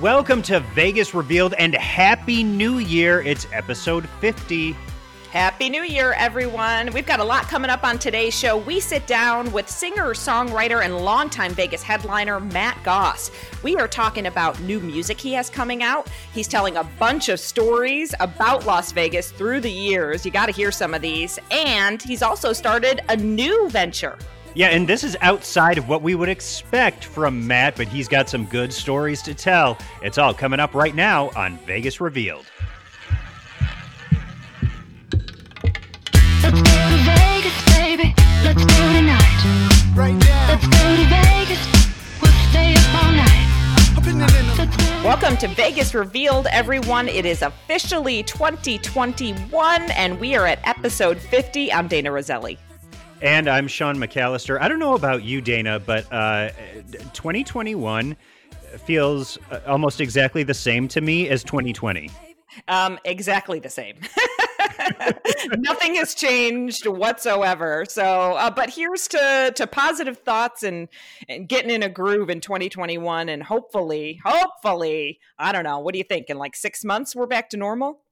Welcome to Vegas Revealed and Happy New Year. It's episode 50. Happy New Year, everyone. We've got a lot coming up on today's show. We sit down with singer, songwriter, and longtime Vegas headliner Matt Goss. We are talking about new music he has coming out. He's telling a bunch of stories about Las Vegas through the years. You got to hear some of these. And he's also started a new venture. Yeah, and this is outside of what we would expect from Matt, but he's got some good stories to tell. It's all coming up right now on Vegas Revealed. Let's go to Vegas, baby. Let's go tonight. Right now, Let's go to Vegas. We'll stay up all night. up in the, in the Let's go. Welcome to Vegas Revealed, everyone. It is officially 2021, and we are at episode 50. I'm Dayna Roselli. And I'm Sean McAllister. I don't know about you, Dayna, but uh, 2021 feels uh, almost exactly the same to me as 2020. Um, exactly the same. Nothing has changed whatsoever. So, uh, but here's to to positive thoughts and and getting in a groove in 2021, and hopefully, hopefully, I don't know. What do you think? In like six months, we're back to normal.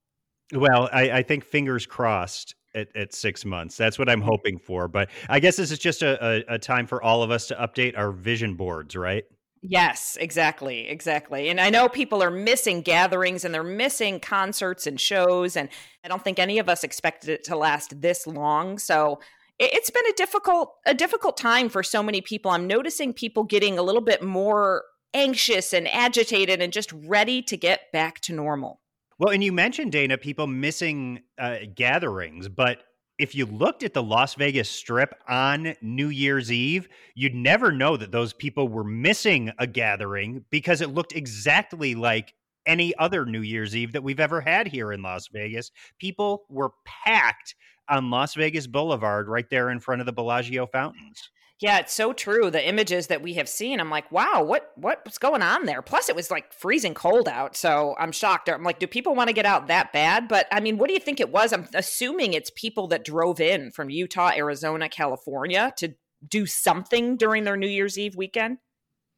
Well, I, I think fingers crossed at, at six months. That's what I'm mm-hmm. hoping for. But I guess this is just a, a, a time for all of us to update our vision boards, right? Yes, exactly, exactly. And I know people are missing gatherings and they're missing concerts and shows, and I don't think any of us expected it to last this long. So it- it's been a difficult a difficult time for so many people. I'm noticing people getting a little bit more anxious and agitated and just ready to get back to normal. Well, and you mentioned, Dayna, people missing uh, gatherings, but if you looked at the Las Vegas Strip on New Year's Eve, you'd never know that those people were missing a gathering because it looked exactly like any other New Year's Eve that we've ever had here in Las Vegas. People were packed on Las Vegas Boulevard right there in front of the Bellagio fountains. Yeah, it's so true. The images that we have seen, I'm like, wow, what what's going on there? Plus, it was like freezing cold out, so I'm shocked. I'm like, do people want to get out that bad? But I mean, what do you think it was? I'm assuming it's people that drove in from Utah, Arizona, California to do something during their New Year's Eve weekend.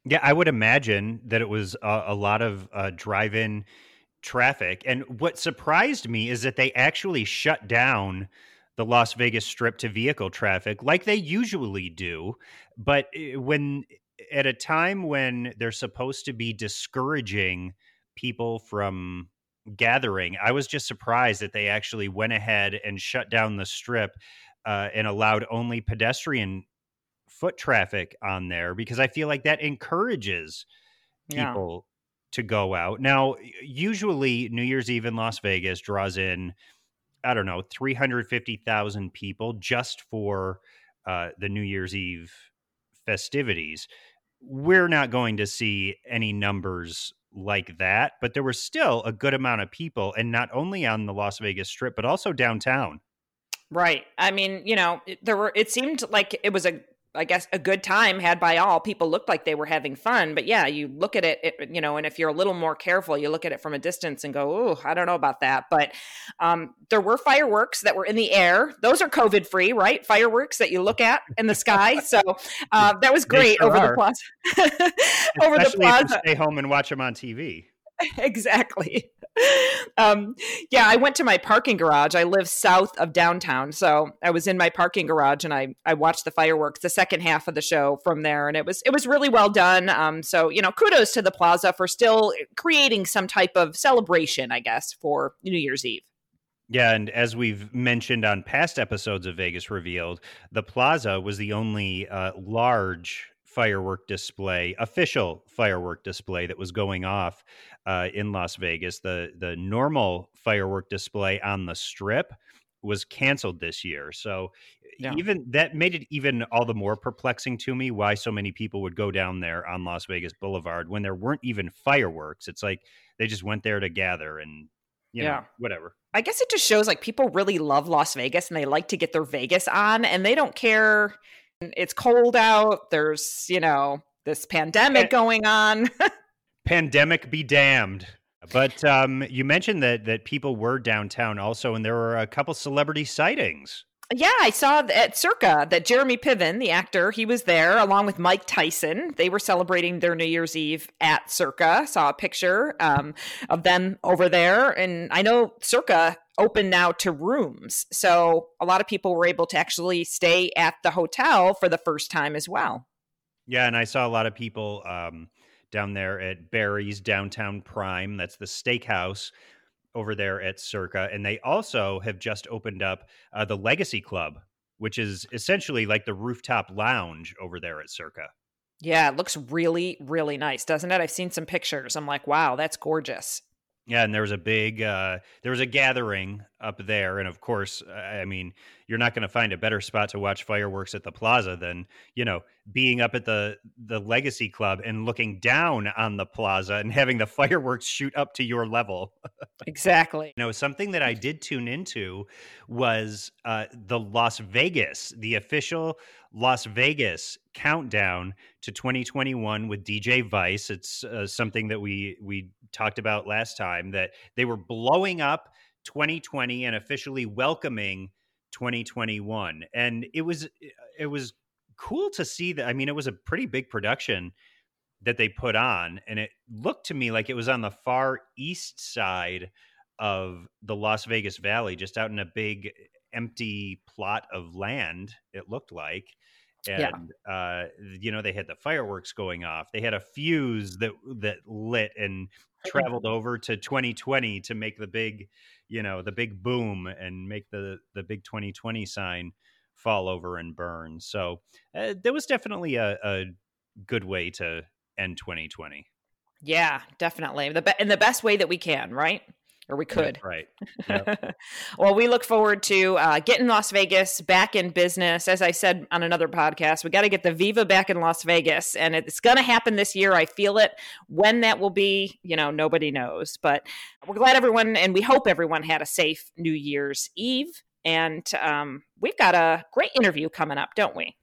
Yeah, I would imagine that it was a, a lot of uh, drive-in traffic. And what surprised me is that they actually shut down the Las Vegas Strip to vehicle traffic like they usually do. But eh, when at a time when they're supposed to be discouraging people from gathering, I was just surprised that they actually went ahead and shut down the strip uh, and allowed only pedestrian foot traffic on there because I feel like that encourages Yeah. people to go out. Now, usually New Year's Eve in Las Vegas draws in, I don't know, 350,000 people just for uh, the New Year's Eve festivities. We're not going to see any numbers like that, but there was still a good amount of people, and not only on the Las Vegas Strip, but also downtown. Right. I mean, you know, there were. It seemed like it was a, I guess, a good time had by all. People looked like they were having fun, but yeah, you look at it, it you know, and if you're a little more careful, you look at it from a distance and go, "Oh, I don't know about that." But um, there were fireworks that were in the air. Those are COVID free, right? Fireworks that you look at in the sky. So uh, that was great sure over the plaza. over the Especially if you plaza stay home and watch them on TV. exactly. Um, yeah, I went to my parking garage. I live south of downtown, so I was in my parking garage and I I watched the fireworks, the second half of the show from there, and it was it was really well done. Um, so you know, kudos to the plaza for still creating some type of celebration, I guess, for New Year's Eve. Yeah, and as we've mentioned on past episodes of Vegas Revealed, the plaza was the only uh, large firework display, official firework display that was going off uh, in Las Vegas. The the normal firework display on the strip was canceled this year. So Yeah. even that made it even all the more perplexing to me why so many people would go down there on Las Vegas Boulevard when there weren't even fireworks. It's like they just went there to gather and you know, Yeah. whatever. I guess it just shows like people really love Las Vegas and they like to get their Vegas on and they don't care. It's cold out. There's, you know, this pandemic going on. pandemic be damned but um, you mentioned that that people were downtown also and there were a couple celebrity sightings Yeah, I saw at Circa that Jeremy Piven, the actor, he was there along with Mike Tyson. They were celebrating their New Year's Eve at Circa. Saw a picture um, of them over there, and I know Circa open now to rooms, so a lot of people were able to actually stay at the hotel for the first time as well. Yeah, and I saw a lot of people um, down there at Barry's Downtown Prime. That's the steakhouse over there at Circa, and they also have just opened up uh, the Legacy Club, which is essentially like the rooftop lounge over there at Circa. Yeah, it looks really, really nice, doesn't it? I've seen some pictures. I'm like, wow, that's gorgeous. Yeah, and there was a big uh there was a gathering up there and of course, I mean, you're not going to find a better spot to watch fireworks at the plaza than, you know, being up at the the Legacy Club and looking down on the plaza and having the fireworks shoot up to your level. exactly. You know, something that I did tune into was uh the Las Vegas, the official Las Vegas countdown to 2021 with DJ Vice. It's uh, something that we we talked about last time that they were blowing up 2020 and officially welcoming 2021. And it was it was cool to see that I mean it was a pretty big production that they put on and it looked to me like it was on the far east side of the Las Vegas Valley just out in a big empty plot of land it looked like and yeah. uh, you know they had the fireworks going off. They had a fuse that that lit and traveled over to 2020 to make the big, you know, the big boom and make the the big 2020 sign fall over and burn. So uh, there was definitely a, a good way to end 2020. Yeah, definitely. The be- in the best way that we can, right? Or we could. right. Yep. well, we look forward to uh, getting Las Vegas back in business. As I said on another podcast, we got to get the Viva back in Las Vegas, and it's going to happen this year. I feel it. When that will be, you know, nobody knows. But we're glad everyone, and we hope everyone had a safe New Year's Eve. And um, we've got a great interview coming up, don't we?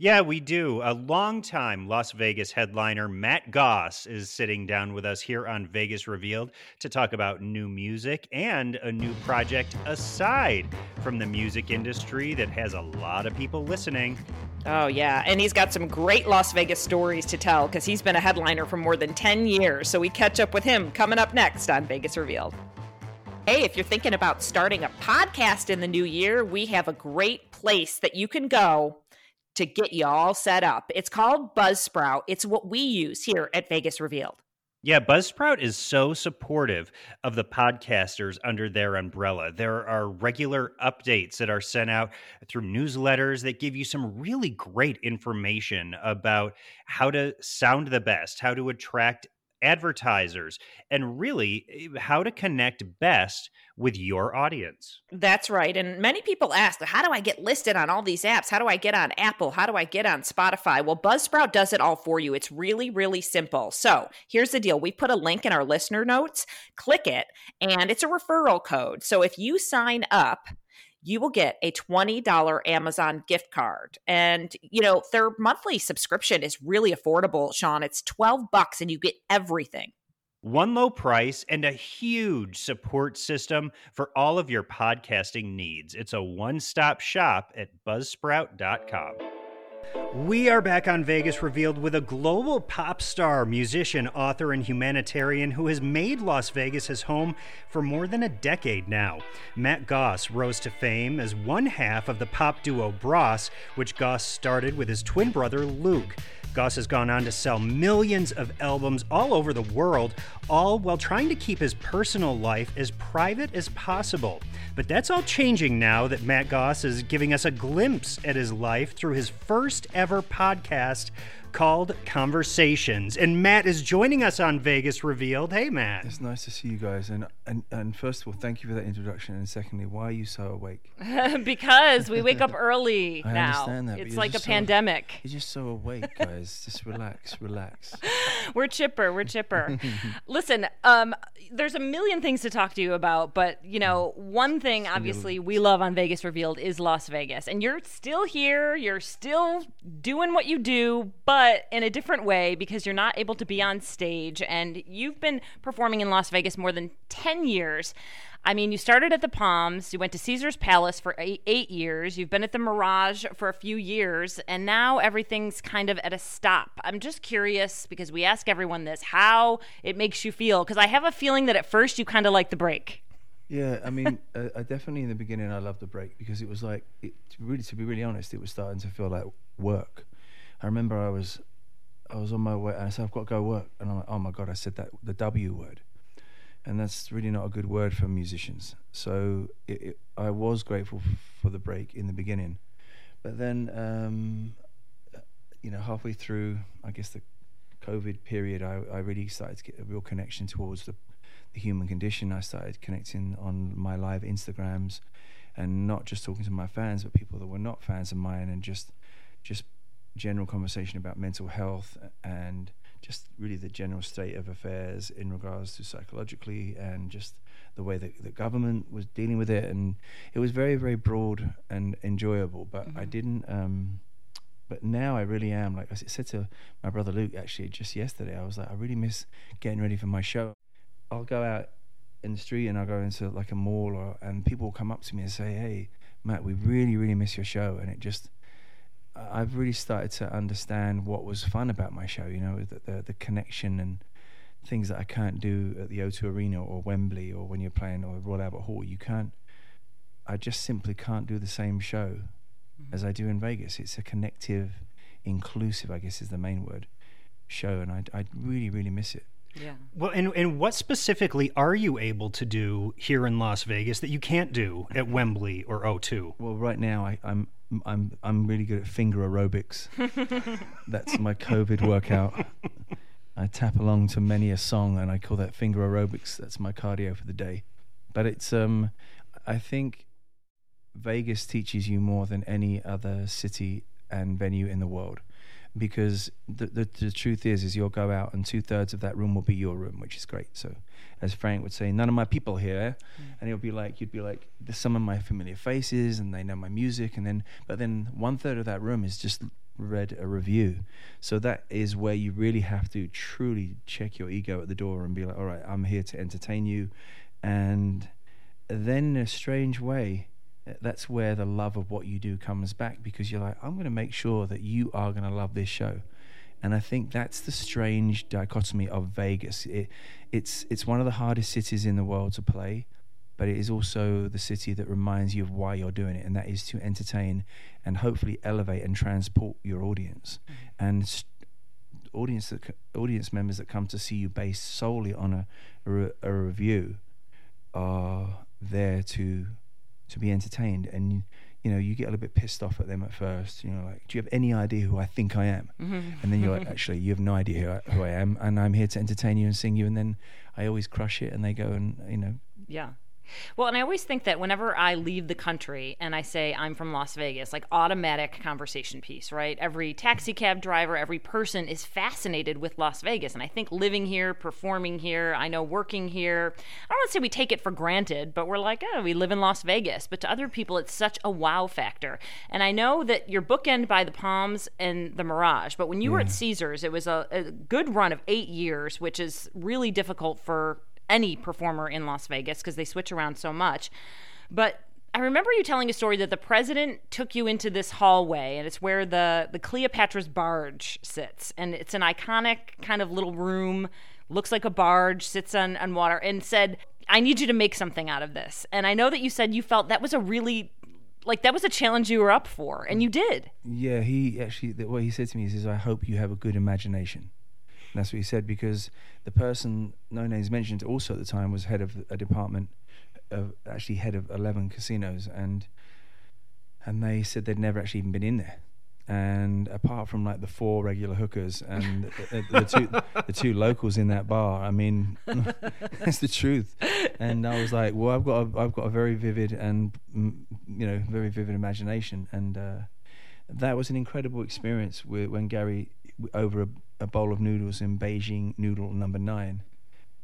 Yeah, we do. A longtime Las Vegas headliner, Matt Goss, is sitting down with us here on Vegas Revealed to talk about new music and a new project aside from the music industry that has a lot of people listening. Oh, yeah. And he's got some great Las Vegas stories to tell because he's been a headliner for more than 10 years. So we catch up with him coming up next on Vegas Revealed. Hey, if you're thinking about starting a podcast in the new year, we have a great place that you can go to get you all set up. It's called Buzzsprout. It's what we use here at Vegas Revealed. Yeah, Buzzsprout is so supportive of the podcasters under their umbrella. There are regular updates that are sent out through newsletters that give you some really great information about how to sound the best, how to attract advertisers, and really eh, how to connect best with your audience. That's right. And many people ask, how do I get listed on all these apps? How do I get on Apple? How do I get on Spotify? Well, Buzzsprout does it all for you. It's really, really simple. So here's the deal we put a link in our listener notes, click it, and it's a referral code. So if you sign up, you will get a $20 Amazon gift card. And, you know, their monthly subscription is really affordable, Sean. It's 12 bucks and you get everything. One low price and a huge support system for all of your podcasting needs. It's a one stop shop at buzzsprout.com. We are back on Vegas Revealed with a global pop star, musician, author, and humanitarian who has made Las Vegas his home for more than a decade now. Matt Goss rose to fame as one half of the pop duo Bros, which Goss started with his twin brother Luke. Goss has gone on to sell millions of albums all over the world, all while trying to keep his personal life as private as possible. But that's all changing now that Matt Goss is giving us a glimpse at his life through his first ever podcast called Conversations. And Matt is joining us on Vegas Revealed. Hey, Matt. It's nice to see you guys. And, and, and first of all, thank you for that introduction. And secondly, why are you so awake? because we wake up early I now. understand that. It's like a pandemic. You're just so awake, guys. just relax, relax. We're chipper. We're chipper. Listen, um, there's a million things to talk to you about, but you know, one thing obviously we love on Vegas Revealed is Las Vegas, and you're still here. You're still doing what you do, but in a different way because you're not able to be on stage, and you've been performing in Las Vegas more than ten years. I mean, you started at the Palms, you went to Caesar's Palace for eight, eight years, you've been at the Mirage for a few years, and now everything's kind of at a stop. I'm just curious because we ask everyone this how it makes you feel. Because I have a feeling that at first you kind of like the break. Yeah, I mean, uh, I definitely in the beginning I loved the break because it was like, it, really, to be really honest, it was starting to feel like work. I remember I was, I was on my way and I said I've got to go work, and I'm like, oh my god, I said that the W word, and that's really not a good word for musicians. So it, it, I was grateful for the break in the beginning, but then, um, you know, halfway through, I guess the COVID period, I, I really started to get a real connection towards the the human condition. I started connecting on my live Instagrams, and not just talking to my fans, but people that were not fans of mine, and just just general conversation about mental health and just really the general state of affairs in regards to psychologically and just the way that the government was dealing with it. And it was very very broad and enjoyable but mm-hmm. i didn't um, but now I really am. Like I said to my brother Luke actually just yesterday I was like I really miss getting ready for my show. I'll go out in the street and I'll go into like a mall or and people will come up to me and say, "Hey, Matt, we really really miss your show," and it just I've really started to understand what was fun about my show. You know, the the, the connection and things that I can't do at the O2 Arena or Wembley or when you're playing or Royal Albert Hall. You can't. I just simply can't do the same show mm-hmm. as I do in Vegas. It's a connective, inclusive, I guess is the main word, show, and I I really really miss it. Yeah. Well, and and what specifically are you able to do here in Las Vegas that you can't do at Wembley or O2? Well, right now I, I'm I'm I'm really good at finger aerobics. That's my COVID workout. I tap along to many a song, and I call that finger aerobics. That's my cardio for the day. But it's um, I think Vegas teaches you more than any other city and venue in the world because the, the, the truth is is you'll go out and two thirds of that room will be your room, which is great. So, as Frank would say, none of my people here, mm. and it'll be like you'd be like there's some of my familiar faces and they know my music, and then but then one third of that room is just read a review. So that is where you really have to truly check your ego at the door and be like, all right, I'm here to entertain you, and then in a strange way that's where the love of what you do comes back because you're like, I'm going to make sure that you are going to love this show. And I think that's the strange dichotomy of Vegas. It, it's it's one of the hardest cities in the world to play, but it is also the city that reminds you of why you're doing it, and that is to entertain and hopefully elevate and transport your audience. Mm-hmm. And st- audience that, audience members that come to see you based solely on a, a, a review are there to to be entertained and you know you get a little bit pissed off at them at first you know like do you have any idea who i think i am mm-hmm. and then you're like actually you have no idea who I, who I am and i'm here to entertain you and sing you and then i always crush it and they go and you know yeah well, and I always think that whenever I leave the country and I say I'm from Las Vegas, like automatic conversation piece, right? Every taxi cab driver, every person is fascinated with Las Vegas. And I think living here, performing here, I know working here, I don't want to say we take it for granted, but we're like, oh, we live in Las Vegas. But to other people, it's such a wow factor. And I know that you're bookend by the Palms and the Mirage, but when you yeah. were at Caesars, it was a, a good run of eight years, which is really difficult for any performer in Las Vegas because they switch around so much. But I remember you telling a story that the president took you into this hallway, and it's where the the Cleopatra's barge sits, and it's an iconic kind of little room, looks like a barge, sits on on water, and said, "I need you to make something out of this." And I know that you said you felt that was a really like that was a challenge you were up for, and you did. Yeah, he actually what he said to me is, "I hope you have a good imagination." That's what he said because the person, no names mentioned, also at the time was head of a department, of actually head of eleven casinos, and and they said they'd never actually even been in there. And apart from like the four regular hookers and the, the, the, two the two locals in that bar, I mean, that's the truth. And I was like, well, I've got a, I've got a very vivid and you know very vivid imagination, and uh, that was an incredible experience when Gary over a, a, bowl of noodles in Beijing noodle number nine.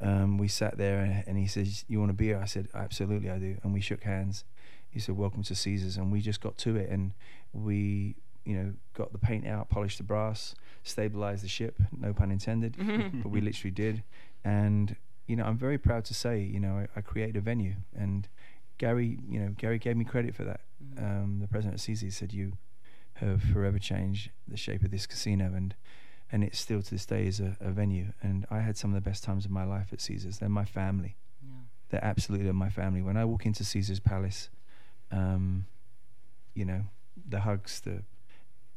Um, we sat there and he says, "You want a beer?" I said, "Absolutely, I do." And we shook hands. He said, "Welcome to Caesars," and we just got to it. And we, you know, got the paint out, polished the brass, stabilized the ship. No pun intended, but we literally did. And you know, I'm very proud to say, you know, I, I created a venue, and Gary, you know, Gary gave me credit for that. Mm-hmm. Um, the president of Caesars said, "You have forever changed the shape of this casino," and and it still to this day is a, a venue. And I had some of the best times of my life at Caesars. They're my family. Yeah. They're absolutely my family. When I walk into Caesar's Palace, um, you know, the hugs, the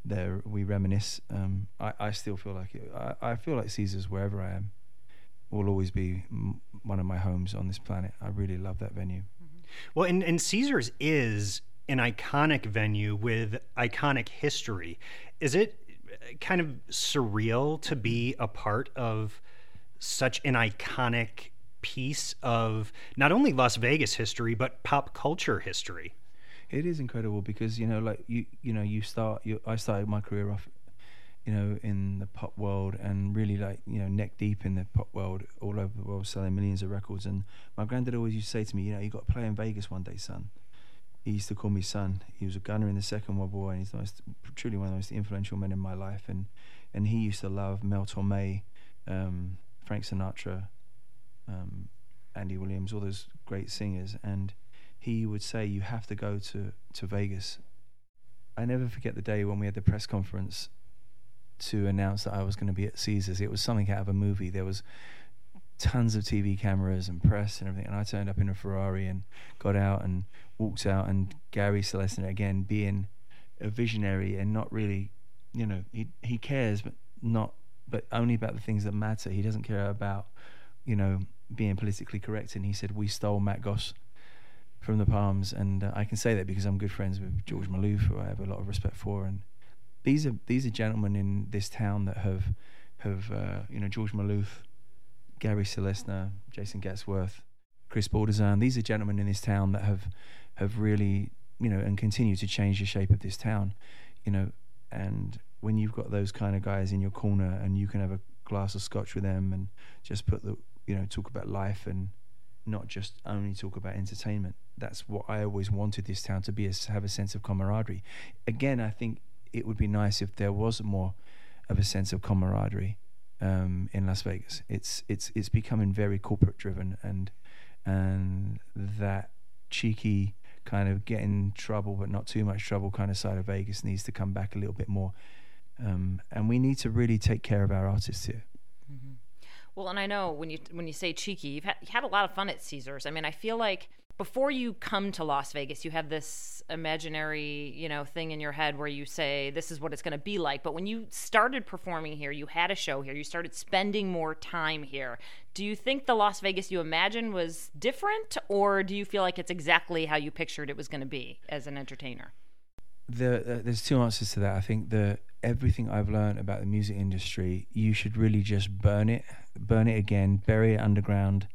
there we reminisce. Um, I, I still feel like it. I, I feel like Caesars wherever I am will always be m- one of my homes on this planet. I really love that venue. Well, and, and Caesars is an iconic venue with iconic history. Is it kind of surreal to be a part of such an iconic piece of not only Las Vegas history but pop culture history? It is incredible because you know, like you, you know, you start. You, I started my career off, you know, in the pop world and really like you know neck deep in the pop world, all over the world, selling millions of records. And my granddad always used to say to me, you know, you got to play in Vegas one day, son. He used to call me son. He was a gunner in the Second World War, and he's most, truly one of the most influential men in my life. And and he used to love Mel Torme, um, Frank Sinatra, um, Andy Williams, all those great singers. And he would say, "You have to go to to Vegas." I never forget the day when we had the press conference to announce that I was going to be at Caesars. It was something out of a movie. There was tons of TV cameras and press and everything, and I turned up in a Ferrari and got out and walked out. And Gary Selesner again, being a visionary and not really, you know, he he cares, but not, but only about the things that matter. He doesn't care about, you know, being politically correct. And he said, "We stole Matt Goss." From the Palms, and uh, I can say that because I'm good friends with George Maloof, who I have a lot of respect for, and these are these are gentlemen in this town that have have uh, you know George Maloof, Gary Selesner, Jason Gastwirth, Chris Baldizan. These are gentlemen in this town that have have really you know and continue to change the shape of this town, you know. And when you've got those kind of guys in your corner and you can have a glass of scotch with them and just put the you know talk about life and not just only talk about entertainment. That's what I always wanted this town to be, is to have a sense of camaraderie. Again, I think it would be nice if there was more of a sense of camaraderie um, in Las Vegas. It's it's it's becoming very corporate driven, and and that cheeky kind of get in trouble but not too much trouble kind of side of Vegas needs to come back a little bit more. Um, and we need to really take care of our artists here. Well, and I know when you when you say cheeky, you've had, you had a lot of fun at Caesars. I mean, I feel like before you come to Las Vegas, you have this imaginary, you know, thing in your head where you say this is what it's going to be like. But when you started performing here, you had a show here, you started spending more time here. Do you think the Las Vegas you imagined was different, or do you feel like it's exactly how you pictured it was going to be as an entertainer? the, uh, there's two answers to that. I think the everything I've learned about the music industry, you should really just burn it, burn it again, bury it underground,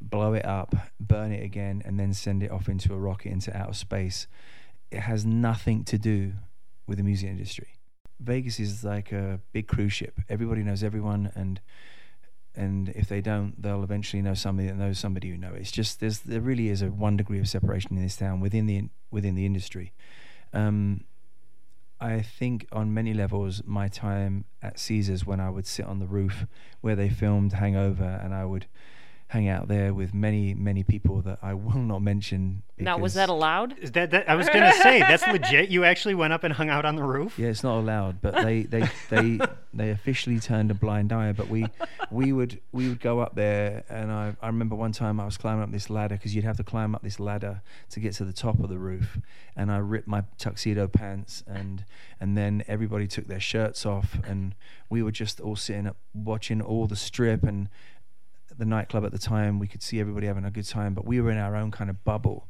blow it up, burn it again, and then send it off into a rocket into outer space. It has nothing to do with the music industry. Vegas is like a big cruise ship. Everybody knows everyone, and and if they don't, they'll eventually know somebody that knows somebody who know. It's just there's there really is a one degree of separation in this town within the within the industry. Um, I think on many levels, my time at Caesars when I would sit on the roof where they filmed Hangover, and I would hang out there with many, many people that I will not mention. Now, was that allowed? Is that, that I was going to say that's legit. You actually went up and hung out on the roof. Yeah, it's not allowed, but they they they they officially turned a blind eye. But we we would we would go up there, and I I remember one time I was climbing up this ladder because you'd have to climb up this ladder to get to the top of the roof, and I ripped my tuxedo pants, and and then everybody took their shirts off, and we were just all sitting up watching all the strip and the nightclub at the time we could see everybody having a good time but we were in our own kind of bubble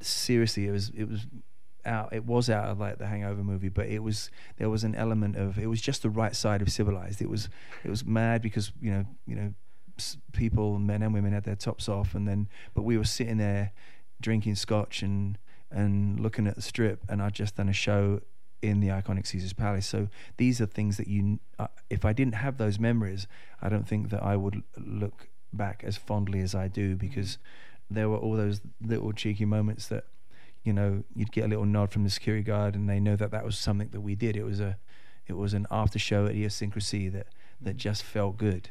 seriously it was it was out it was out of like the hangover movie but it was there was an element of it was just the right side of civilized it was it was mad because you know you know people men and women had their tops off and then but we were sitting there drinking scotch and and looking at the strip and I'd just done a show in the iconic Caesar's Palace. So these are things that you, uh, if I didn't have those memories, I don't think that I would look back as fondly as I do because there were all those little cheeky moments that, you know, you'd get a little nod from the security guard and they know that that was something that we did. It was a, it was an after show idiosyncrasy that that just felt good.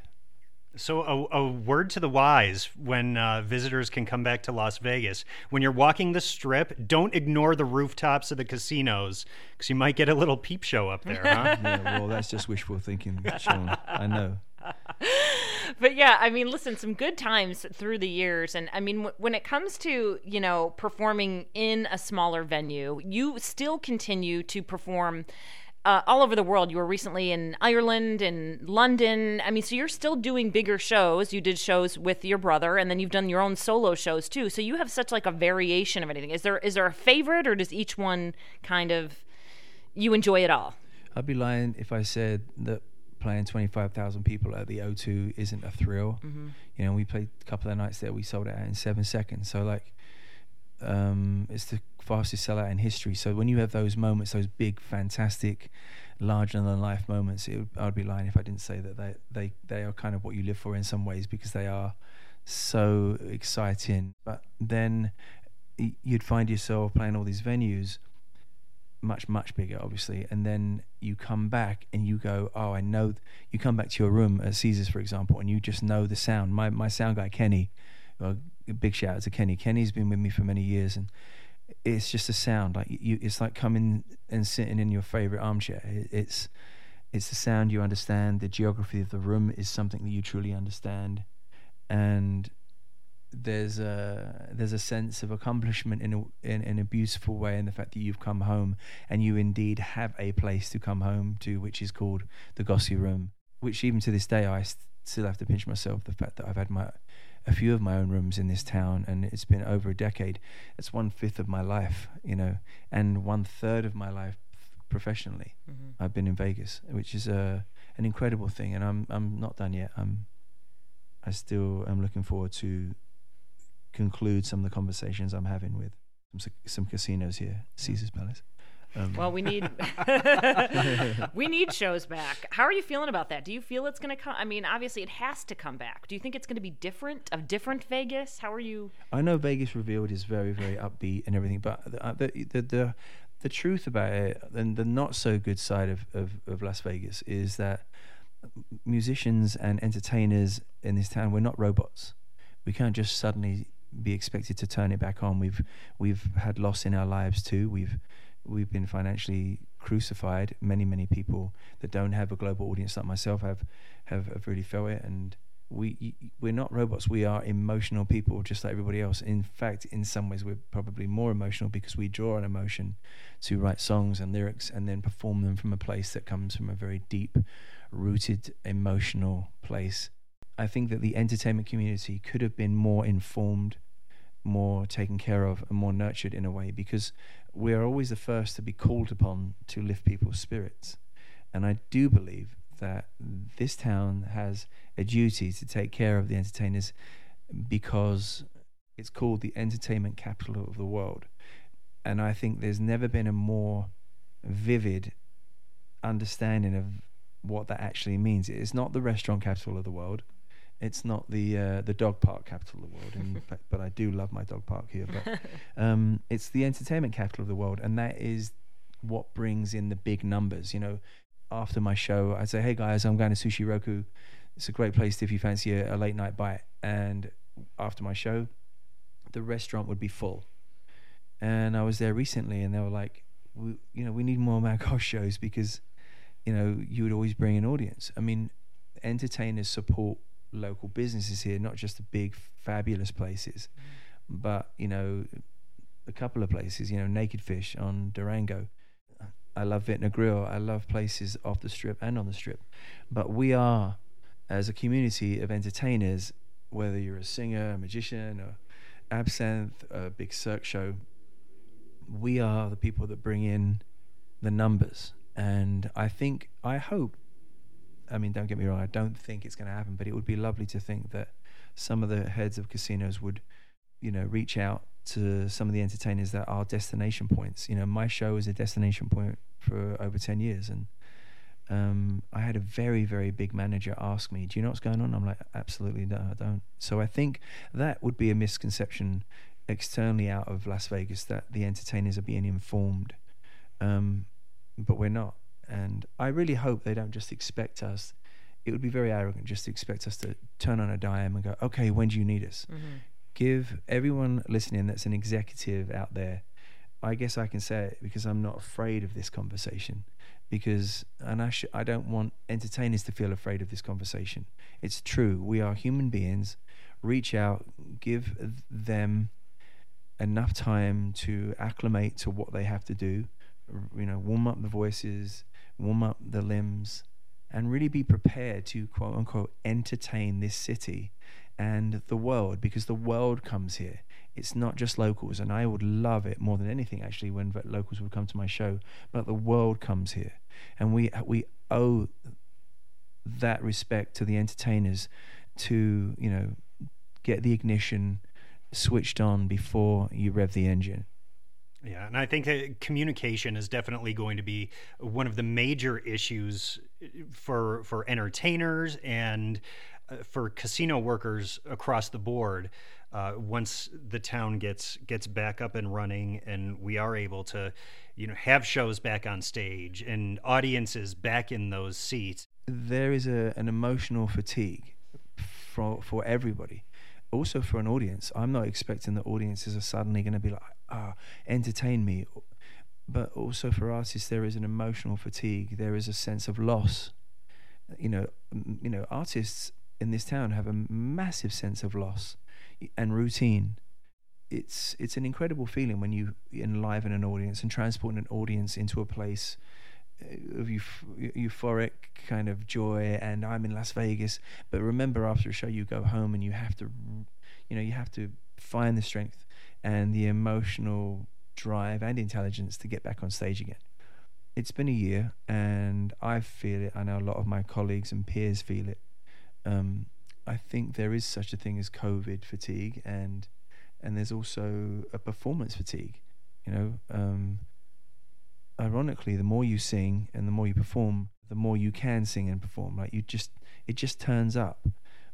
So, a, a, word to the wise when uh, visitors can come back to Las Vegas. When you're walking the strip, don't ignore the rooftops of the casinos because you might get a little peep show up there, huh? yeah, well, that's just wishful thinking, Sean. I know. but yeah, I mean, listen, some good times through the years. And I mean, w- when it comes to, you know, performing in a smaller venue, you still continue to perform uh, all over the world. You were recently in Ireland and London. I mean, so you're still doing bigger shows. You did shows with your brother, and then you've done your own solo shows too. So you have such like a variation of anything. Is there is there a favorite, or does each one kind of you enjoy it all? I'd be lying if I said that playing 25,000 people at the O2 isn't a thrill. Mm-hmm. You know, we played a couple of nights there. We sold it out in seven seconds. So like, um, it's the fastest sellout in history. So when you have those moments, those big, fantastic, larger than life moments, would, I'd be lying if I didn't say that they, they, they are kind of what you live for in some ways because they are so exciting. But then you'd find yourself playing all these venues much much bigger obviously. And then you come back and you go oh i know you come back to your room at caesars for example and you just know the sound. My my sound guy kenny uh, well, big shout out to kenny. Kenny's been with me for many years and it's just a sound. Like you it's like coming and sitting in your favorite armchair. It's it's the sound you understand. The geography of the room is something that you truly understand. And there's a there's a sense of accomplishment in a in, in a beautiful way in the fact that you've come home and you indeed have a place to come home to which is called the Gossy Room which even to this day I st- still have to pinch myself the fact that I've had my a few of my own rooms in this town, and it's been over a decade. It's one fifth of my life, you know, and one third of my life professionally. Mm-hmm. I've been in Vegas, which is a an incredible thing, and I'm I'm not done yet. I'm I still am looking forward to conclude some of the conversations I'm having with some, some casinos here, Caesar's Palace. Um, well, we need we need shows back. How are you feeling about that? Do you feel it's going to come? I mean, obviously, it has to come back. Do you think it's going to be different, a different Vegas? How are you? I know Vegas Revealed is very, very upbeat and everything, but the uh, the the, the, the truth about it and the not so good side of, of, of Las Vegas is that musicians and entertainers in this town we're not robots. We can't just suddenly be expected to turn it back on. We've we've had loss in our lives too. We've we've been financially crucified. Many, many people that don't have a global audience like myself have have, have really felt it. And we we're not robots. We are emotional people, just like everybody else. In fact, in some ways, we're probably more emotional because we draw on emotion to write songs and lyrics and then perform them from a place that comes from a very deep, rooted emotional place. I think that the entertainment community could have been more informed more taken care of and more nurtured in a way because we are always the first to be called upon to lift people's spirits. And I do believe that this town has a duty to take care of the entertainers because it's called the entertainment capital of the world. And I think there's never been a more vivid understanding of what that actually means. It's not the restaurant capital of the world. It's not the uh, the dog park capital of the world, in fact, but I do love my dog park here. But um, it's the entertainment capital of the world, and that is what brings in the big numbers. You know, after my show, I say, "Hey guys, I'm going to Sushi Roku. It's a great place if you fancy a, a late night bite." And after my show, the restaurant would be full. And I was there recently, and they were like, we, "You know, we need more Magos shows because, you know, you would always bring an audience. I mean, entertainers support." Local businesses here, not just the big fabulous places, mm. but you know, a couple of places. You know, Naked Fish on Durango. I love Vintner Grill. I love places off the strip and on the strip. But we are, as a community of entertainers, whether you're a singer, a magician, or absinthe, a big cirque show, we are the people that bring in the numbers. And I think, I hope I mean, don't get me wrong, I don't think it's going to happen, but it would be lovely to think that some of the heads of casinos would, you know, reach out to some of the entertainers that are destination points. You know, my show is a destination point for over 10 years. And um, I had a very, very big manager ask me, Do you know what's going on? I'm like, Absolutely, no, I don't. So I think that would be a misconception externally out of Las Vegas that the entertainers are being informed. Um, but we're not. And I really hope they don't just expect us it would be very arrogant just to expect us to turn on a dime and go, okay, when do you need us? Mm-hmm. Give everyone listening that's an executive out there, I guess I can say it because I'm not afraid of this conversation. Because, and I, sh- I don't want entertainers to feel afraid of this conversation. It's true. We are human beings. Reach out, give them enough time to acclimate to what they have to do. You know, warm up the voices, warm up the limbs, and really be prepared to quote unquote entertain this city and the world because the world comes here. It's not just locals, and I would love it more than anything actually when locals would come to my show. But the world comes here, and we we owe that respect to the entertainers to you know get the ignition switched on before you rev the engine. Yeah, and I think that communication is definitely going to be one of the major issues for for entertainers and uh, for casino workers across the board. Uh, once the town gets gets back up and running, and we are able to, you know, have shows back on stage and audiences back in those seats. there is a, an emotional fatigue for for everybody. Also for an audience, I'm not expecting that audiences are suddenly going to be like, ah, entertain me. But also for artists, there is an emotional fatigue. There is a sense of loss. You know, you know, artists in this town have a massive sense of loss and routine. It's it's an incredible feeling when you enliven an audience and transport an audience into a place of euph- euphoric kind of joy and I'm in Las Vegas but remember after a show you go home and you have to you know you have to find the strength and the emotional drive and intelligence to get back on stage again it's been a year and I feel it I know a lot of my colleagues and peers feel it um, I think there is such a thing as COVID fatigue and and there's also a performance fatigue you know um, ironically, the more you sing and the more you perform, the more you can sing and perform. Like you just, it just turns up.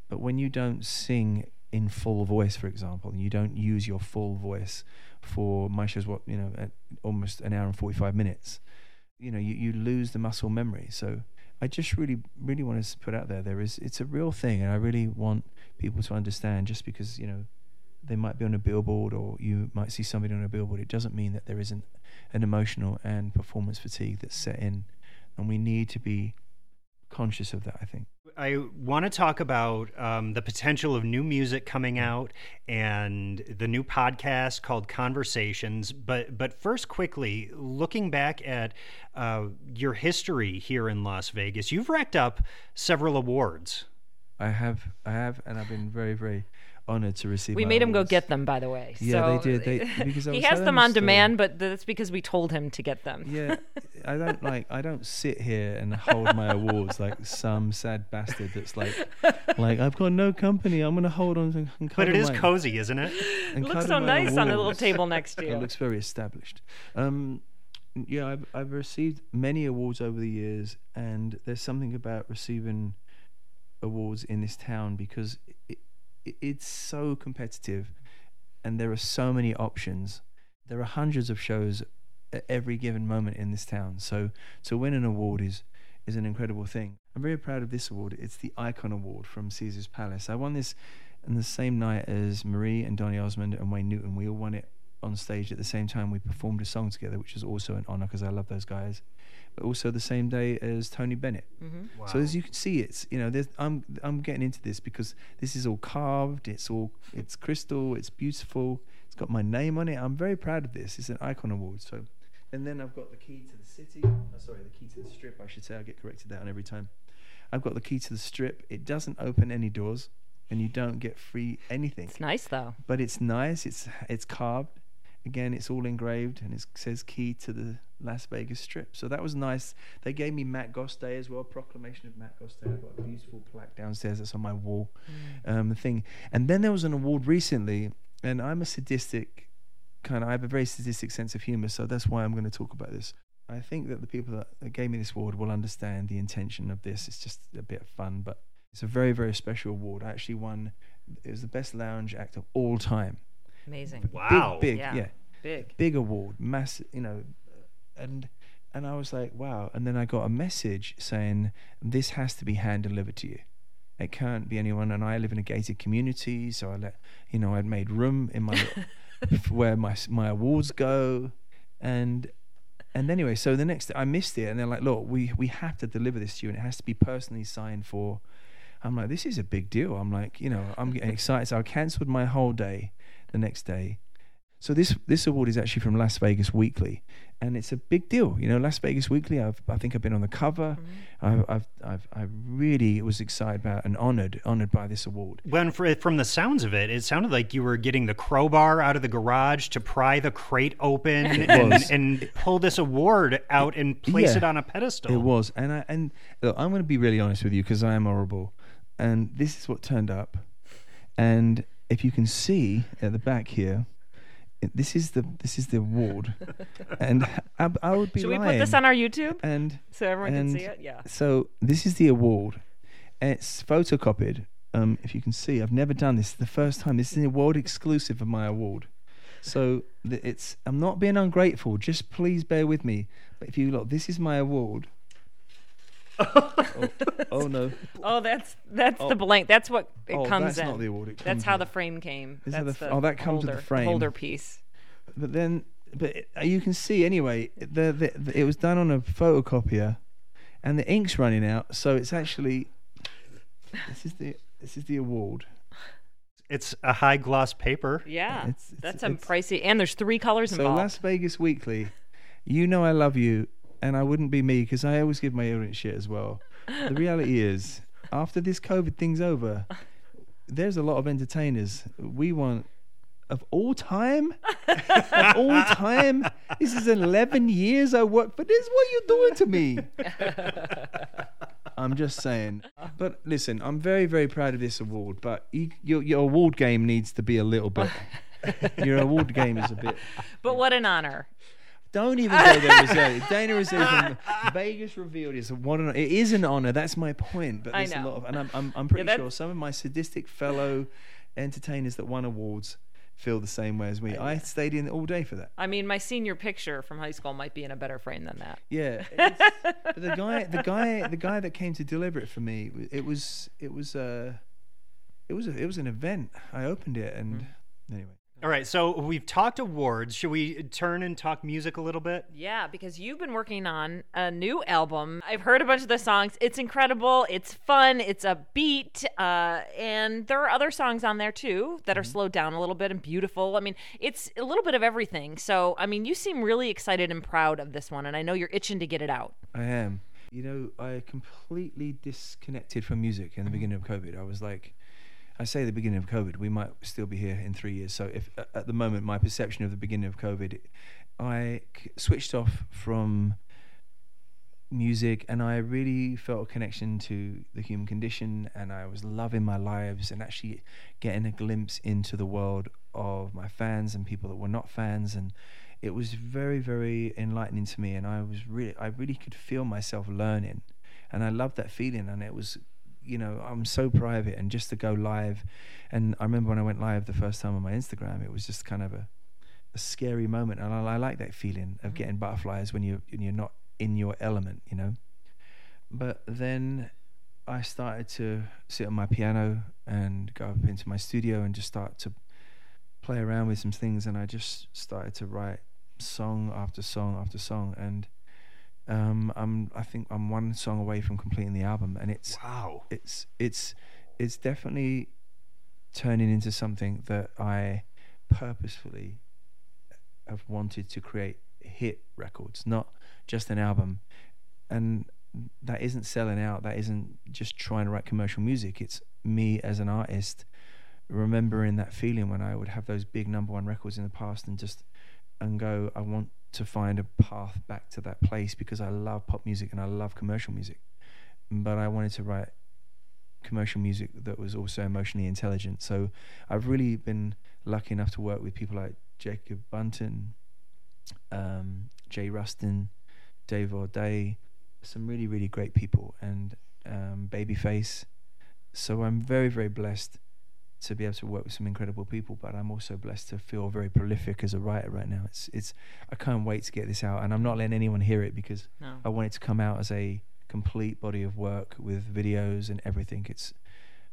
But when you don't sing in full voice, for example, and you don't use your full voice for my show's what you know, at almost an hour and forty-five minutes, you know, you, you lose the muscle memory. So I just really, really want to put out there there is it's a real thing, and I really want people to understand. Just because you know they might be on a billboard or you might see somebody on a billboard, it doesn't mean that there isn't an emotional and performance fatigue that's set in. And we need to be conscious of that, I think. I want to talk about um, the potential of new music coming out and the new podcast called Conversations. But but first, quickly looking back at uh, your history here in Las Vegas, you've racked up several awards. I have, I have, and I've been very, very honored to receive. We my made him go get them, by the way. Yeah, so they did. They- because I he has them on demand, but that's because we told him to get them. Yeah, I don't like. I don't sit here and hold my awards like some sad bastard that's like, like I've got no company. I'm gonna hold on to. And But it cuddle is my- cozy, isn't it? and It looks so my nice on the little table next to you. It looks very established. Um, yeah, I've I've received many awards over the years, and there's something about receiving awards in this town because it, it, it's so competitive, and there are so many options. There are hundreds of shows at every given moment in this town. So to win an award is is an incredible thing. I'm very proud of this award. It's the Icon Award from Caesar's Palace. I won this in the same night as Marie and Donny Osmond and Wayne Newton. We all won it on stage at the same time. We performed a song together, which is also an honor because I love those guys. But also the same day as Tony Bennett. Mm-hmm. So as you can see, it's you know, there's, I'm I'm getting into this because this is all carved. It's all it's crystal. It's beautiful. It's got my name on it. I'm very proud of this. It's an icon award. So, and then I've got the key to the city. Oh, sorry, the key to the strip. I should say. I get corrected that on every time. I've got the key to the strip. It doesn't open any doors, and you don't get free anything. It's nice though. But it's nice. It's it's carved. Again, it's all engraved, and it says key to the Las Vegas Strip. So that was nice. They gave me Matt Goss Day as well, proclamation of Matt Goss Day. I've got a beautiful plaque downstairs that's on my wall. Um, the thing, and then there was an award recently, and I'm a sadistic kind of. I have a very sadistic sense of humor, so that's why I'm going to talk about this. I think that the people that gave me this award will understand the intention of this. It's just a bit of fun, but it's a very very special award. I actually won. It was the best lounge act of all time. Amazing. Wow. Big, big, Yeah. yeah Big. big award, massive, you know, and and I was like, wow. And then I got a message saying, this has to be hand delivered to you. It can't be anyone. And I live in a gated community, so I let you know I'd made room in my where my my awards go, and and anyway, so the next I missed it, and they're like, look, we we have to deliver this to you, and it has to be personally signed for. I'm like, this is a big deal. I'm like, you know, I'm getting excited. So I cancelled my whole day the next day. So this this award is actually from Las Vegas Weekly, and it's a big deal. You know, Las Vegas Weekly. I've I think I've been on the cover. Mm-hmm. I've, I've I've I really was excited about and honored honored by this award. When for, from the sounds of it, it sounded like you were getting the crowbar out of the garage to pry the crate open and, and pull this award out and place Yeah. it on a pedestal. It was, and I and look, I'm going to be really honest with you because I am horrible, and this is what turned up, and if you can see at the back here, this is the this is the award, and I, I would be Should we put this on our YouTube and so everyone can see it? Yeah. so this is the award. and It's photocopied. Um, if you can see, I've never done this. It's the first time. This is an award exclusive of my award. So it's. I'm not being ungrateful. Just please bear with me. But if you look, this is my award. Oh, oh, no! Oh, that's that's Oh. the blank. That's what it oh, comes that's in. not the award. It that's how with the frame came. Is that the the oh, that comes with the frame. holder piece. But then, but it- you can see anyway. The, the, the it was done on a photocopier, and the ink's running out. So it's actually. This is the this is the award. It's a high gloss paper. Yeah, It's- it's- that's some it's- pricey. And there's three colors So involved. So Las Vegas Weekly, you know I love you, and I wouldn't be me because I always give my audience shit as well. The reality is, after this COVID thing's over, there's a lot of entertainers. We want of all time, of all time. This is 11 years I work for this. What are you doing to me? I'm just saying. But listen, I'm very, very proud of this award. But you, your your award game needs to be a little bit. your award game is a bit. but what an honor. Don't even go there, Roselli. Dayna Roselli from Vegas revealed is what an, it is an honor. That's my point. But there's a lot of, and I'm I'm, I'm pretty that- sure some of my sadistic fellow entertainers that won awards feel the same way as me. I stayed in all day for that. I mean, my senior picture from high school might be in a better frame than that. Yeah, but the guy, the guy, the guy that came to deliver it for me, it was, it was, uh, it was, a, it was an event. I opened it, and Mm-hmm. anyway, All right, so we've talked awards. Should we turn and talk music a little bit? Yeah, because you've been working on a new album. I've heard a bunch of the songs. It's incredible. It's fun. It's a beat, uh, and there are other songs on there too that are slowed down a little bit and beautiful. I mean, it's a little bit of everything. So, I mean, you seem really excited and proud of this one, and I know you're itching to get it out. I am. You know, I completely disconnected from music in the beginning of COVID. I was like, I say the beginning of COVID. We might still be here in three years. So, if at the moment my perception of the beginning of COVID, I switched off from music and I really felt a connection to the human condition and I was loving my lives and actually getting a glimpse into the world of my fans and people that were not fans and it was very very enlightening to me and I was really I really could feel myself learning and I loved that feeling and it was you know I'm so private and just to go live. And I remember when I went live the first time on my Instagram it was just kind of a a scary moment. And I, I like that feeling of mm-hmm. getting butterflies when you when you're not in your element you know? But then I started to sit on my piano and go up into my studio and just start to play around with some things. And I just started to write song after song after song. And um I'm I think I'm one song away from completing the album and it's Wow. it's it's it's definitely turning into something that I purposefully have wanted to create hit records, not just an album. And that isn't selling out. That isn't just trying to write commercial music. It's me as an artist remembering that feeling when I would have those big number one records in the past and just and go, I want to find a path back to that place because I love pop music and I love commercial music. But I wanted to write commercial music that was also emotionally intelligent. So I've really been lucky enough to work with people like Jacob Bunton, um, Jay Rustin, Dave O'Day, some really, really great people, and um, Babyface. So I'm very, very blessed to be able to work with some incredible people, but I'm also blessed to feel very prolific as a writer right now. It's it's I can't wait to get this out, and I'm not letting anyone hear it because No. I want it to come out as a complete body of work with videos and everything. It's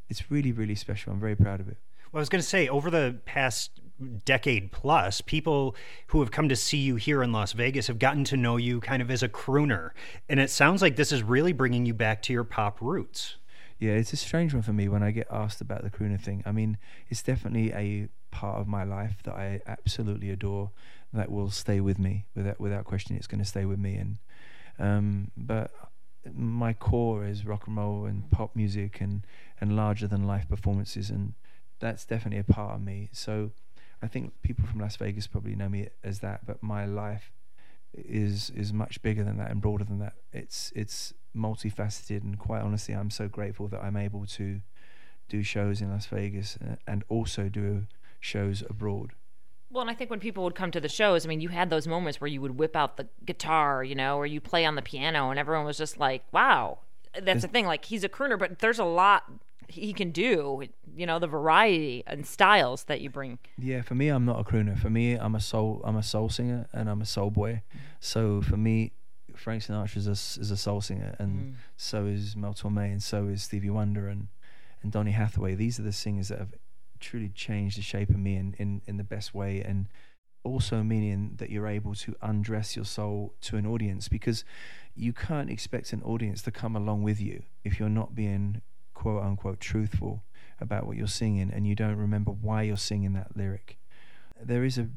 it's really really special. I'm very proud of it. Well, I was going to say, over the past decade plus, people who have come to see you here in Las Vegas have gotten to know you kind of as a crooner. And it sounds like this is really bringing you back to your pop roots. Yeah, it's a strange one for me when I get asked about the crooner thing. I mean, it's definitely a part of my life that I absolutely adore. That will stay with me without without question. It's going to stay with me. And um, but my core is rock and roll and pop music and and larger than life performances, and that's definitely a part of me. So I think people from Las Vegas probably know me as that, but my life is is much bigger than that and broader than that. It's it's multifaceted, and quite honestly, I'm so grateful that I'm able to do shows in Las Vegas uh, and also do shows abroad. Well, and I think when people would come to the shows, I mean, you had those moments where you would whip out the guitar, you know, or you play on the piano, and everyone was just like, "Wow." That's the thing. Like he's a crooner, but there's a lot he can do. You know, the variety and styles that you bring. Yeah, for me, I'm not a crooner. For me, I'm a soul. I'm a soul singer and I'm a soul boy. So for me, Frank Sinatra is a, is a soul singer, and mm. so is Mel Torme, and so is Stevie Wonder, and and Donny Hathaway. These are the singers that have truly changed the shape of me in, in, in the best way, and also meaning that you're able to undress your soul to an audience because you can't expect an audience to come along with you if you're not being quote unquote truthful about what you're singing and you don't remember why you're singing that lyric. There is a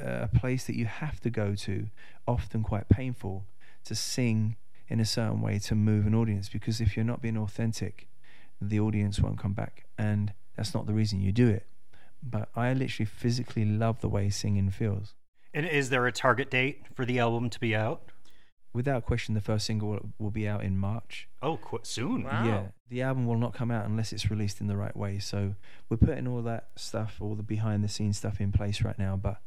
a place that you have to go to, often quite painful, to sing in a certain way to move an audience because if you're not being authentic, the audience won't come back and that's not the reason you do it. But I literally physically love the way singing feels. And is there a target date for the album to be out? Without question, the first single will, will be out in March. Oh, qu- soon. Wow. Yeah, the album will not come out unless it's released in the right way. So we're putting all that stuff, all the behind the scenes stuff in place right now, but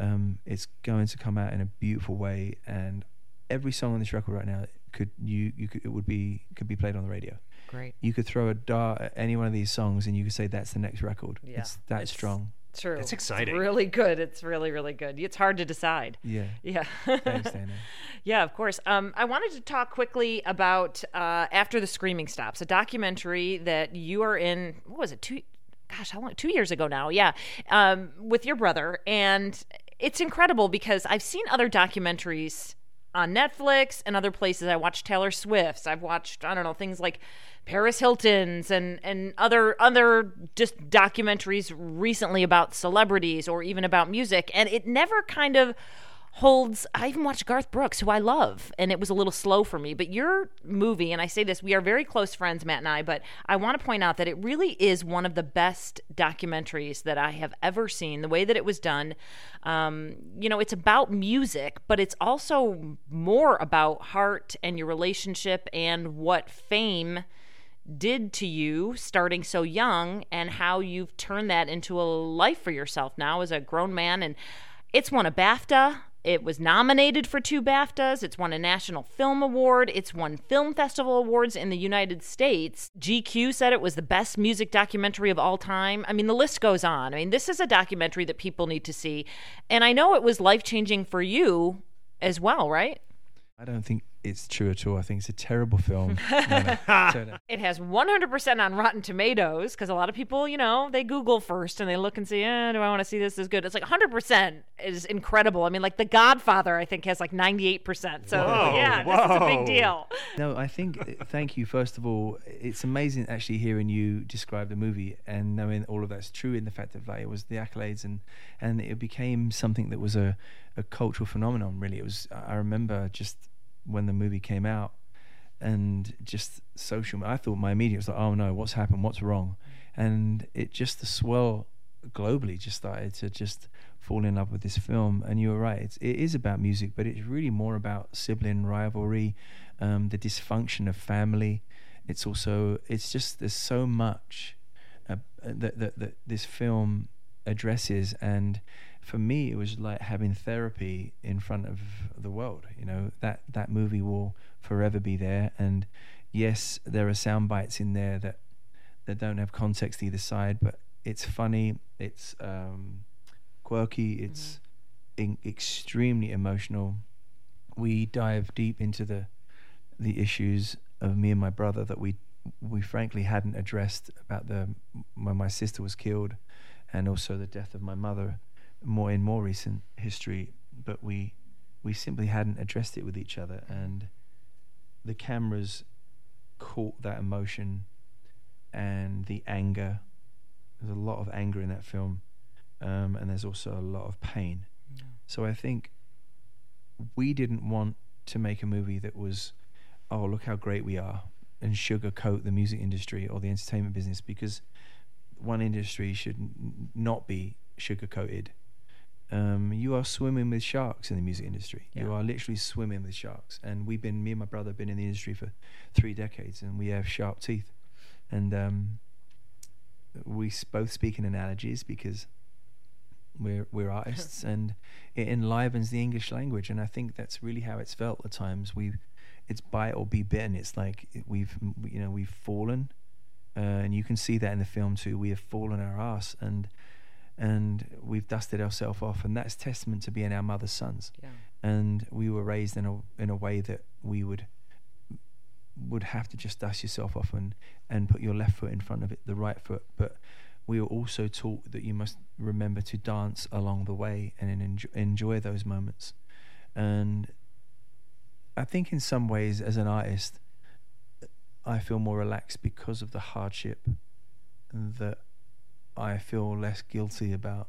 um, it's going to come out in a beautiful way. And every song on this record right now could you you could it would be could be played on the radio. Great. You could throw a dart at any one of these songs, and you could say that's the next record. Yeah, it's that it's- strong. True. It's exciting. really good. It's really, really good. It's hard to decide. Yeah. Yeah. Thanks, Dayna. Yeah, of course. Um, I wanted to talk quickly about uh, After the Screaming Stops, a documentary that you are in. What was it? Two, gosh, how long? Two years ago now. Yeah, um, with your brother, and it's incredible because I've seen other documentaries on Netflix and other places. I watched Taylor Swift's. I've watched I don't know things like Paris Hilton's and and other other just documentaries recently about celebrities or even about music, and it never kind of holds I even watched Garth Brooks, who I love, and it was a little slow for me. But your movie, and I say this, we are very close friends, Matt and I, but I want to point out that it really is one of the best documentaries that I have ever seen. The way that it was done, um, you know, it's about music, but it's also more about heart and your relationship and what fame did to you starting so young and how you've turned that into a life for yourself now as a grown man and it's won a BAFTA. It was nominated for two BAFTAs. It's won a National Film Award. It's won Film Festival Awards in the United States. GQ said it was the best music documentary of all time. I mean, the list goes on. I mean, this is a documentary that people need to see. And I know it was life changing for you as well, right? I don't think it's true at all. I think it's a terrible film. No, no. No. It has 100% on Rotten Tomatoes because a lot of people, you know, they Google first and they look and see, eh, do I want to see this as good? It's like 100% is incredible. I mean, like The Godfather, I think, has like 98%. So, Whoa, yeah, this is a big deal. No, I think uh, thank you. First of all, it's amazing actually hearing you describe the movie and knowing all of that's true in the fact that like it was the accolades and and it became something that was a, a cultural phenomenon. Really, it was. I remember just when the movie came out and just social. I thought my immediate was like, oh no, what's happened? What's wrong? And it just the swell globally just started to just fall in love with this film. And you were right, it's, it is about music, but it's really more about sibling rivalry, um, the dysfunction of family. It's also it's just there's so much uh, that, that that this film addresses and for me it was like having therapy in front of the world you know? That that movie will forever be there. And yes there are sound bites in there that that don't have context either side, but it's funny, it's um, quirky, it's in- extremely emotional. We dive deep into the the issues of me and my brother that we we frankly hadn't addressed about the when my sister was killed, and also the death of my mother, more in more recent history. But we we simply hadn't addressed it with each other, and the cameras caught that emotion and the anger. There's a lot of anger in that film, um, and there's also a lot of pain. So I think we didn't want to make a movie that was, oh look how great we are, and sugarcoat the music industry or the entertainment business because one industry should n- not be sugarcoated. Um, you are swimming with sharks in the music industry. You are literally swimming with sharks. And we've been, me and my brother, have been in the industry for three decades, and we have sharp teeth. And um, we both speak in analogies because we're we're artists, and it enlivens the English language. And I think that's really how it's felt at times. We, it's bite or be bitten. It's like we've you know we've fallen, uh, and you can see that in the film too. We have fallen our ass, and and we've dusted ourselves off, and that's testament to being our mother's sons. Yeah. And we were raised in a in a way that we would would have to just dust yourself off and and put your left foot in front of it, the right foot, but we were also taught that you must remember to dance along the way and enjoy, enjoy those moments. And I think in some ways, as an artist, I feel more relaxed because of the hardship that I feel less guilty about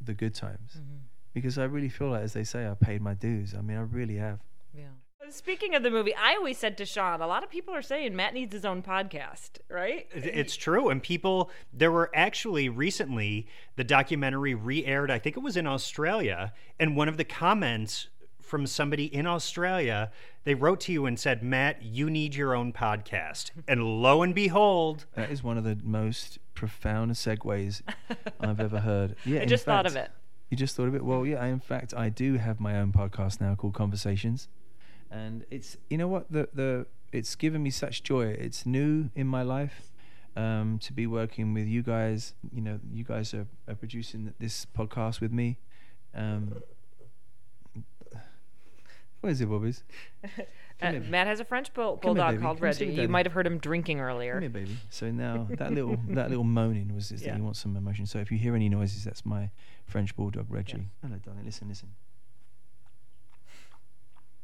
the good times. Mm-hmm. Because I really feel like, as they say, I paid my dues. I mean, I really have. Yeah. Speaking of the movie, I always said to Sean, a lot of people are saying Matt needs his own podcast, right? It's true. And people, there were actually recently the documentary re aired, I think it was in Australia. And one of the comments from somebody in Australia, they wrote to you and said, Matt, you need your own podcast. And lo and behold, That is one of the most profound segues I've ever heard. Yeah, I just thought of it. You just thought of it? Well, yeah, in fact, I do have my own podcast now called Conversations. And it's, you know what, the, the, it's given me such joy. It's new in my life um, to be working with you guys. You know, you guys are, are producing this podcast with me. Um, what is it, Bobbies? Uh, here. Matt has a French bull- Come here, bulldog called Come Reggie. You might have heard him drinking Come earlier. here, baby. So now that little that little moaning was is that he wants some emotion. So if you hear any noises, that's my French bulldog Reggie. Hello, darling. Listen, listen.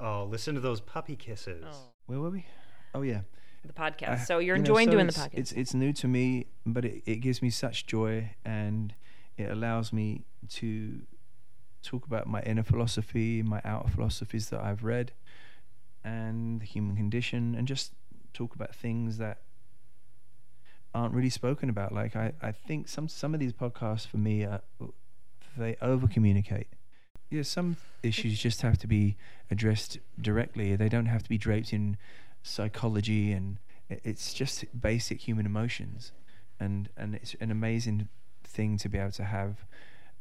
oh, listen to those puppy kisses. Oh, Where were we? Oh yeah. the podcast. I- so you're you know, enjoying so doing the podcast. It's it's new to me, but it, it gives me such joy, and it allows me to talk about my inner philosophy, my outer philosophies that I've read, and the human condition, and just talk about things that aren't really spoken about. Like I, I think some some of these podcasts for me are they over communicate. Yeah, some issues just have to be addressed directly. They don't have to be draped in psychology and it's just basic human emotions and and it's an amazing thing to be able to have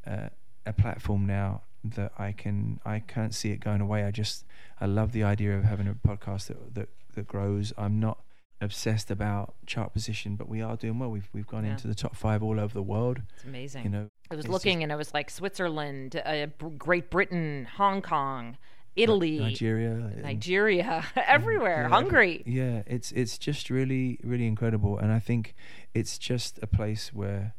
uh, a platform now that I can I can't see it going away I just I love the idea of having a podcast that that, that grows I'm not obsessed about chart position but we are doing well we've we've gone Yeah. into the top 5 all over the world it's amazing. you know I was looking and it was like Switzerland, uh, Great Britain, Hong Kong, Italy, Nigeria Nigeria, everywhere, Yeah, Hungary. yeah, it's it's just really really incredible, and I think it's just a place where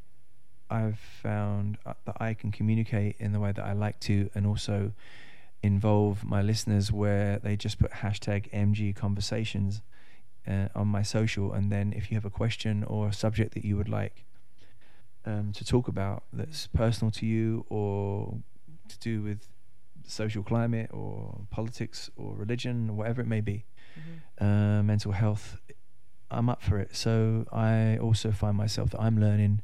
I've found uh, that I can communicate in the way that I like to, and also involve my listeners where they just put hashtag MG conversations uh, on my social, and then if you have a question or a subject that you would like um, to talk about that's personal to you or to do with social climate or politics or religion or whatever it may be, uh, mental health, I'm up for it. So I also find myself that I'm learning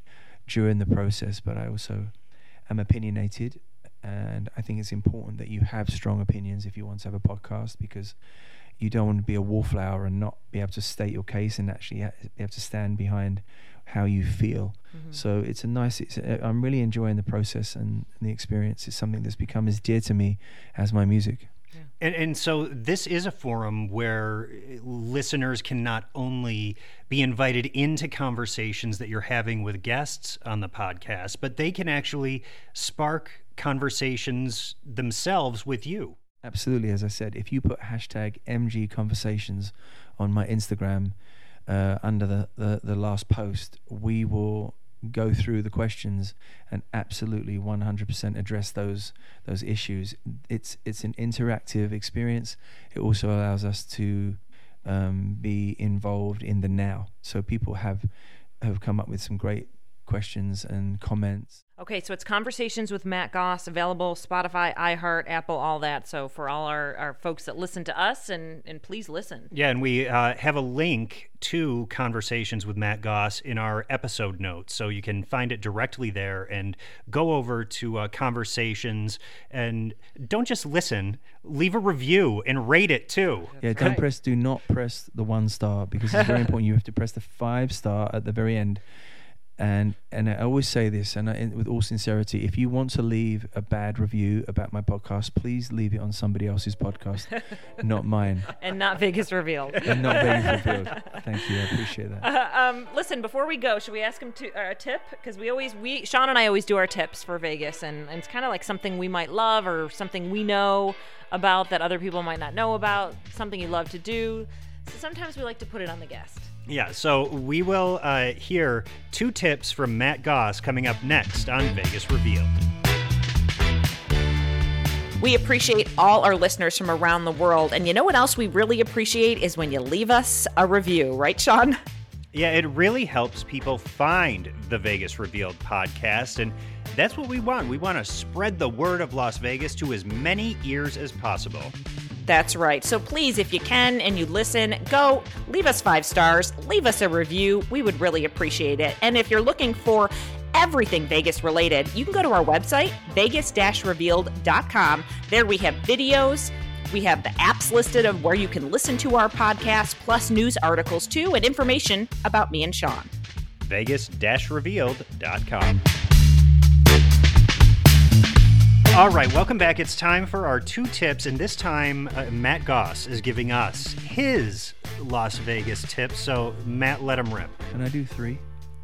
during the process, but I also am opinionated. And I think it's important that you have strong opinions if you want to have a podcast because you don't want to be a wallflower and not be able to state your case and actually ha- be able to stand behind how you feel. Mm-hmm. So it's a nice. It's a, I'm really enjoying the process and the experience. It's something that's become as dear to me as my music. And, and so this is a forum where listeners can not only be invited into conversations that you're having with guests on the podcast, but they can actually spark conversations themselves with you. Absolutely, as I said, if you put hashtag MG Conversations on my Instagram uh, under the, the, the last post, we will go through the questions and absolutely 100% address those those issues. It's it's an interactive experience. It also allows us to um, be involved in the now. So people have have come up with some great questions and comments. Okay, so it's Conversations with Matt Goss, available Spotify, iHeart, Apple, all that. So for all our, our folks that listen to us, and, and please listen. Yeah, and we uh, have a link to Conversations with Matt Goss in our episode notes. So you can find it directly there and go over to uh, Conversations and don't just listen, leave a review and rate it too. Yeah, don't press, do not press the one star because it's very important. You have to press the five star at the very end and and I always say this, and I, with all sincerity, if you want to leave a bad review about my podcast, please leave it on somebody else's podcast, not mine, and not Vegas Revealed. and not Vegas Revealed. Thank you, I appreciate that. Uh, um, listen, before we go, should we ask him to uh, a tip? Because we always we Sean and I always do our tips for Vegas, and, and it's kind of like something we might love or something we know about that other people might not know about, something you love to do. So sometimes we like to put it on the guest. Yeah, so we will uh, hear two tips from Matt Goss coming up next on Vegas Revealed. We appreciate all our listeners from around the world. And you know what else we really appreciate is when you leave us a review, right, Sean? Yeah, it really helps people find the Vegas Revealed podcast. And that's what we want. We want to spread the word of Las Vegas to as many ears as possible. That's right. So please, if you can and you listen, go leave us five stars, leave us a review. We would really appreciate it. And if you're looking for everything Vegas related, you can go to our website, vegas revealed.com. There we have videos. We have the apps listed of where you can listen to our podcast, plus news articles too, and information about me and Sean. Vegas revealed.com. All right, welcome back. It's time for our two tips, and this time uh, Matt Goss is giving us his Las Vegas tips. So, Matt, let him rip. Can I do three?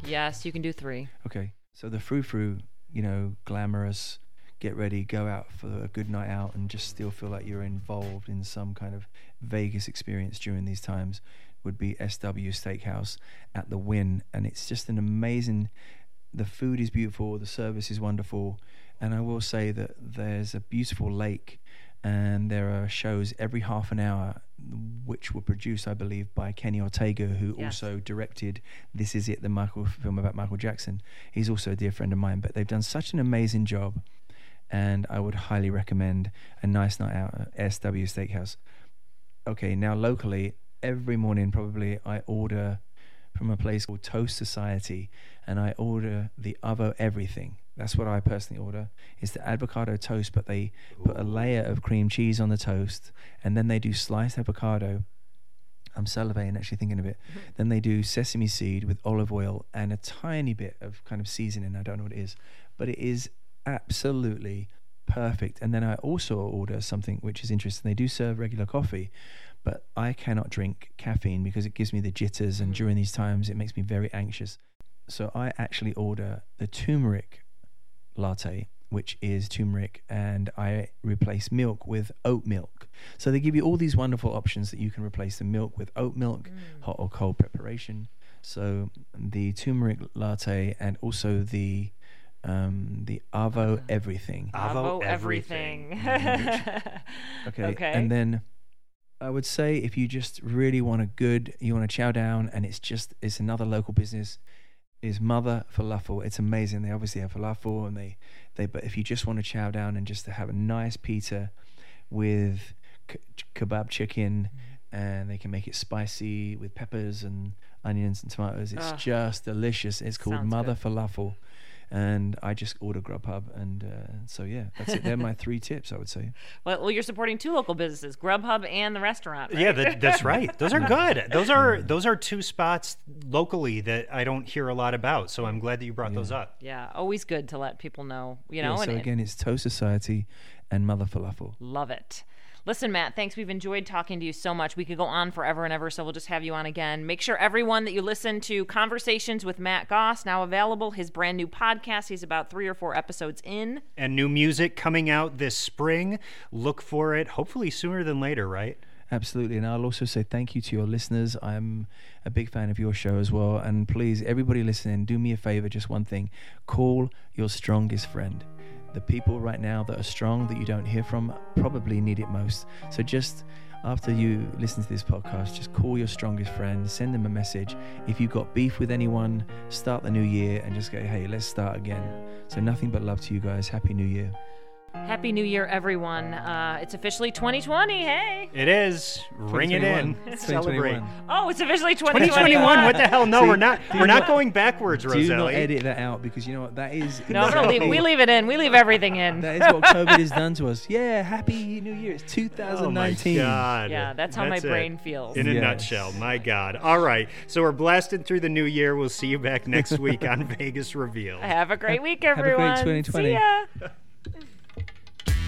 Yes, you can do three. Okay, so the frou frou, you know, glamorous, get ready, go out for a good night out, and just still feel like you're involved in some kind of Vegas experience during these times would be SW Steakhouse at the Wynn, and it's just an amazing. The food is beautiful, the service is wonderful, and I will say that there's a beautiful lake, and there are shows every half an hour, which were produced, I believe, by Kenny Ortega, who Yes. also directed "This Is It," the Michael film about Michael Jackson. He's also a dear friend of mine, but they've done such an amazing job, and I would highly recommend a nice night out at SW Steakhouse. Okay, now locally, every morning probably I order from a place called Toast Society, and I order the Avo everything. That's what I personally order. It's the avocado toast, but they put a layer of cream cheese on the toast, and then they do sliced avocado. I'm salivating actually thinking of it. Then they do sesame seed with olive oil and a tiny bit of kind of seasoning. I don't know what it is, but it is absolutely perfect. And then I also order something which is interesting. They do serve regular coffee, but I cannot drink caffeine because it gives me the jitters, and mm. during these times, it makes me very anxious. So I actually order the turmeric latte, which is turmeric, and I replace milk with oat milk. So they give you all these wonderful options that you can replace the milk with oat milk, hot or cold preparation. So the turmeric latte and also the um, the Avo everything. Avo Avo everything. Okay. Okay. And then I would say if you just really want a good, you want to chow down, and it's just it's another local business. Is Mother Falafel? It's amazing. They obviously have falafel, and they they. But if you just want to chow down and just to have a nice pita with k- kebab chicken, and they can make it spicy with peppers and onions and tomatoes. It's just delicious. It's called Mother good. Falafel. And I just order Grubhub, and uh, so yeah, that's it. They're my three tips, I would say. Well, well, you're supporting two local businesses, Grubhub and the restaurant. Right? Yeah, that, that's right. Those are good. Those are those are two spots locally that I don't hear a lot about. So I'm glad that you brought those up. Yeah, always good to let people know, you Yeah, know, so and again, it's Toast Society and Mother Falafel. love it. Listen, Matt, thanks. We've enjoyed talking to you so much. We could go on forever and ever, so we'll just have you on again. Make sure everyone that you listen to Conversations with Matt Goss, now available, his brand new podcast. He's about three or four episodes in. And new music coming out this spring. Look for it, hopefully sooner than later, right? Absolutely. And I'll also say thank you to your listeners. I'm a big fan of your show as well. And please, everybody listening, do me a favor, just one thing call your strongest friend. The people right now that are strong that you don't hear from probably need it most. So just after you listen to this podcast, just call your strongest friend, send them a message. If you've got beef with anyone, start the new year and just go, hey, let's start again. So nothing but love to you guys. Happy New Year. Happy New Year, everyone. Uh, it's officially 2020. Hey. It is. Ring it in. 2021. Celebrate. Oh, it's officially 2021. 2021. What the hell? No, See, we're not. We're not- not going backwards, Do not edit that out because you know what? That is. No, I'm gonna leave, we leave it in. We leave everything in. That is what COVID has done to us. Yeah, Happy New Year. It's Oh my 2019. God. Yeah, that's how my it. brain feels. In a Yes. nutshell, my God. All right. So we're blasting through the new year. We'll see you back next week on Vegas Revealed. Have a great week, Have a great everyone. 2020. See ya.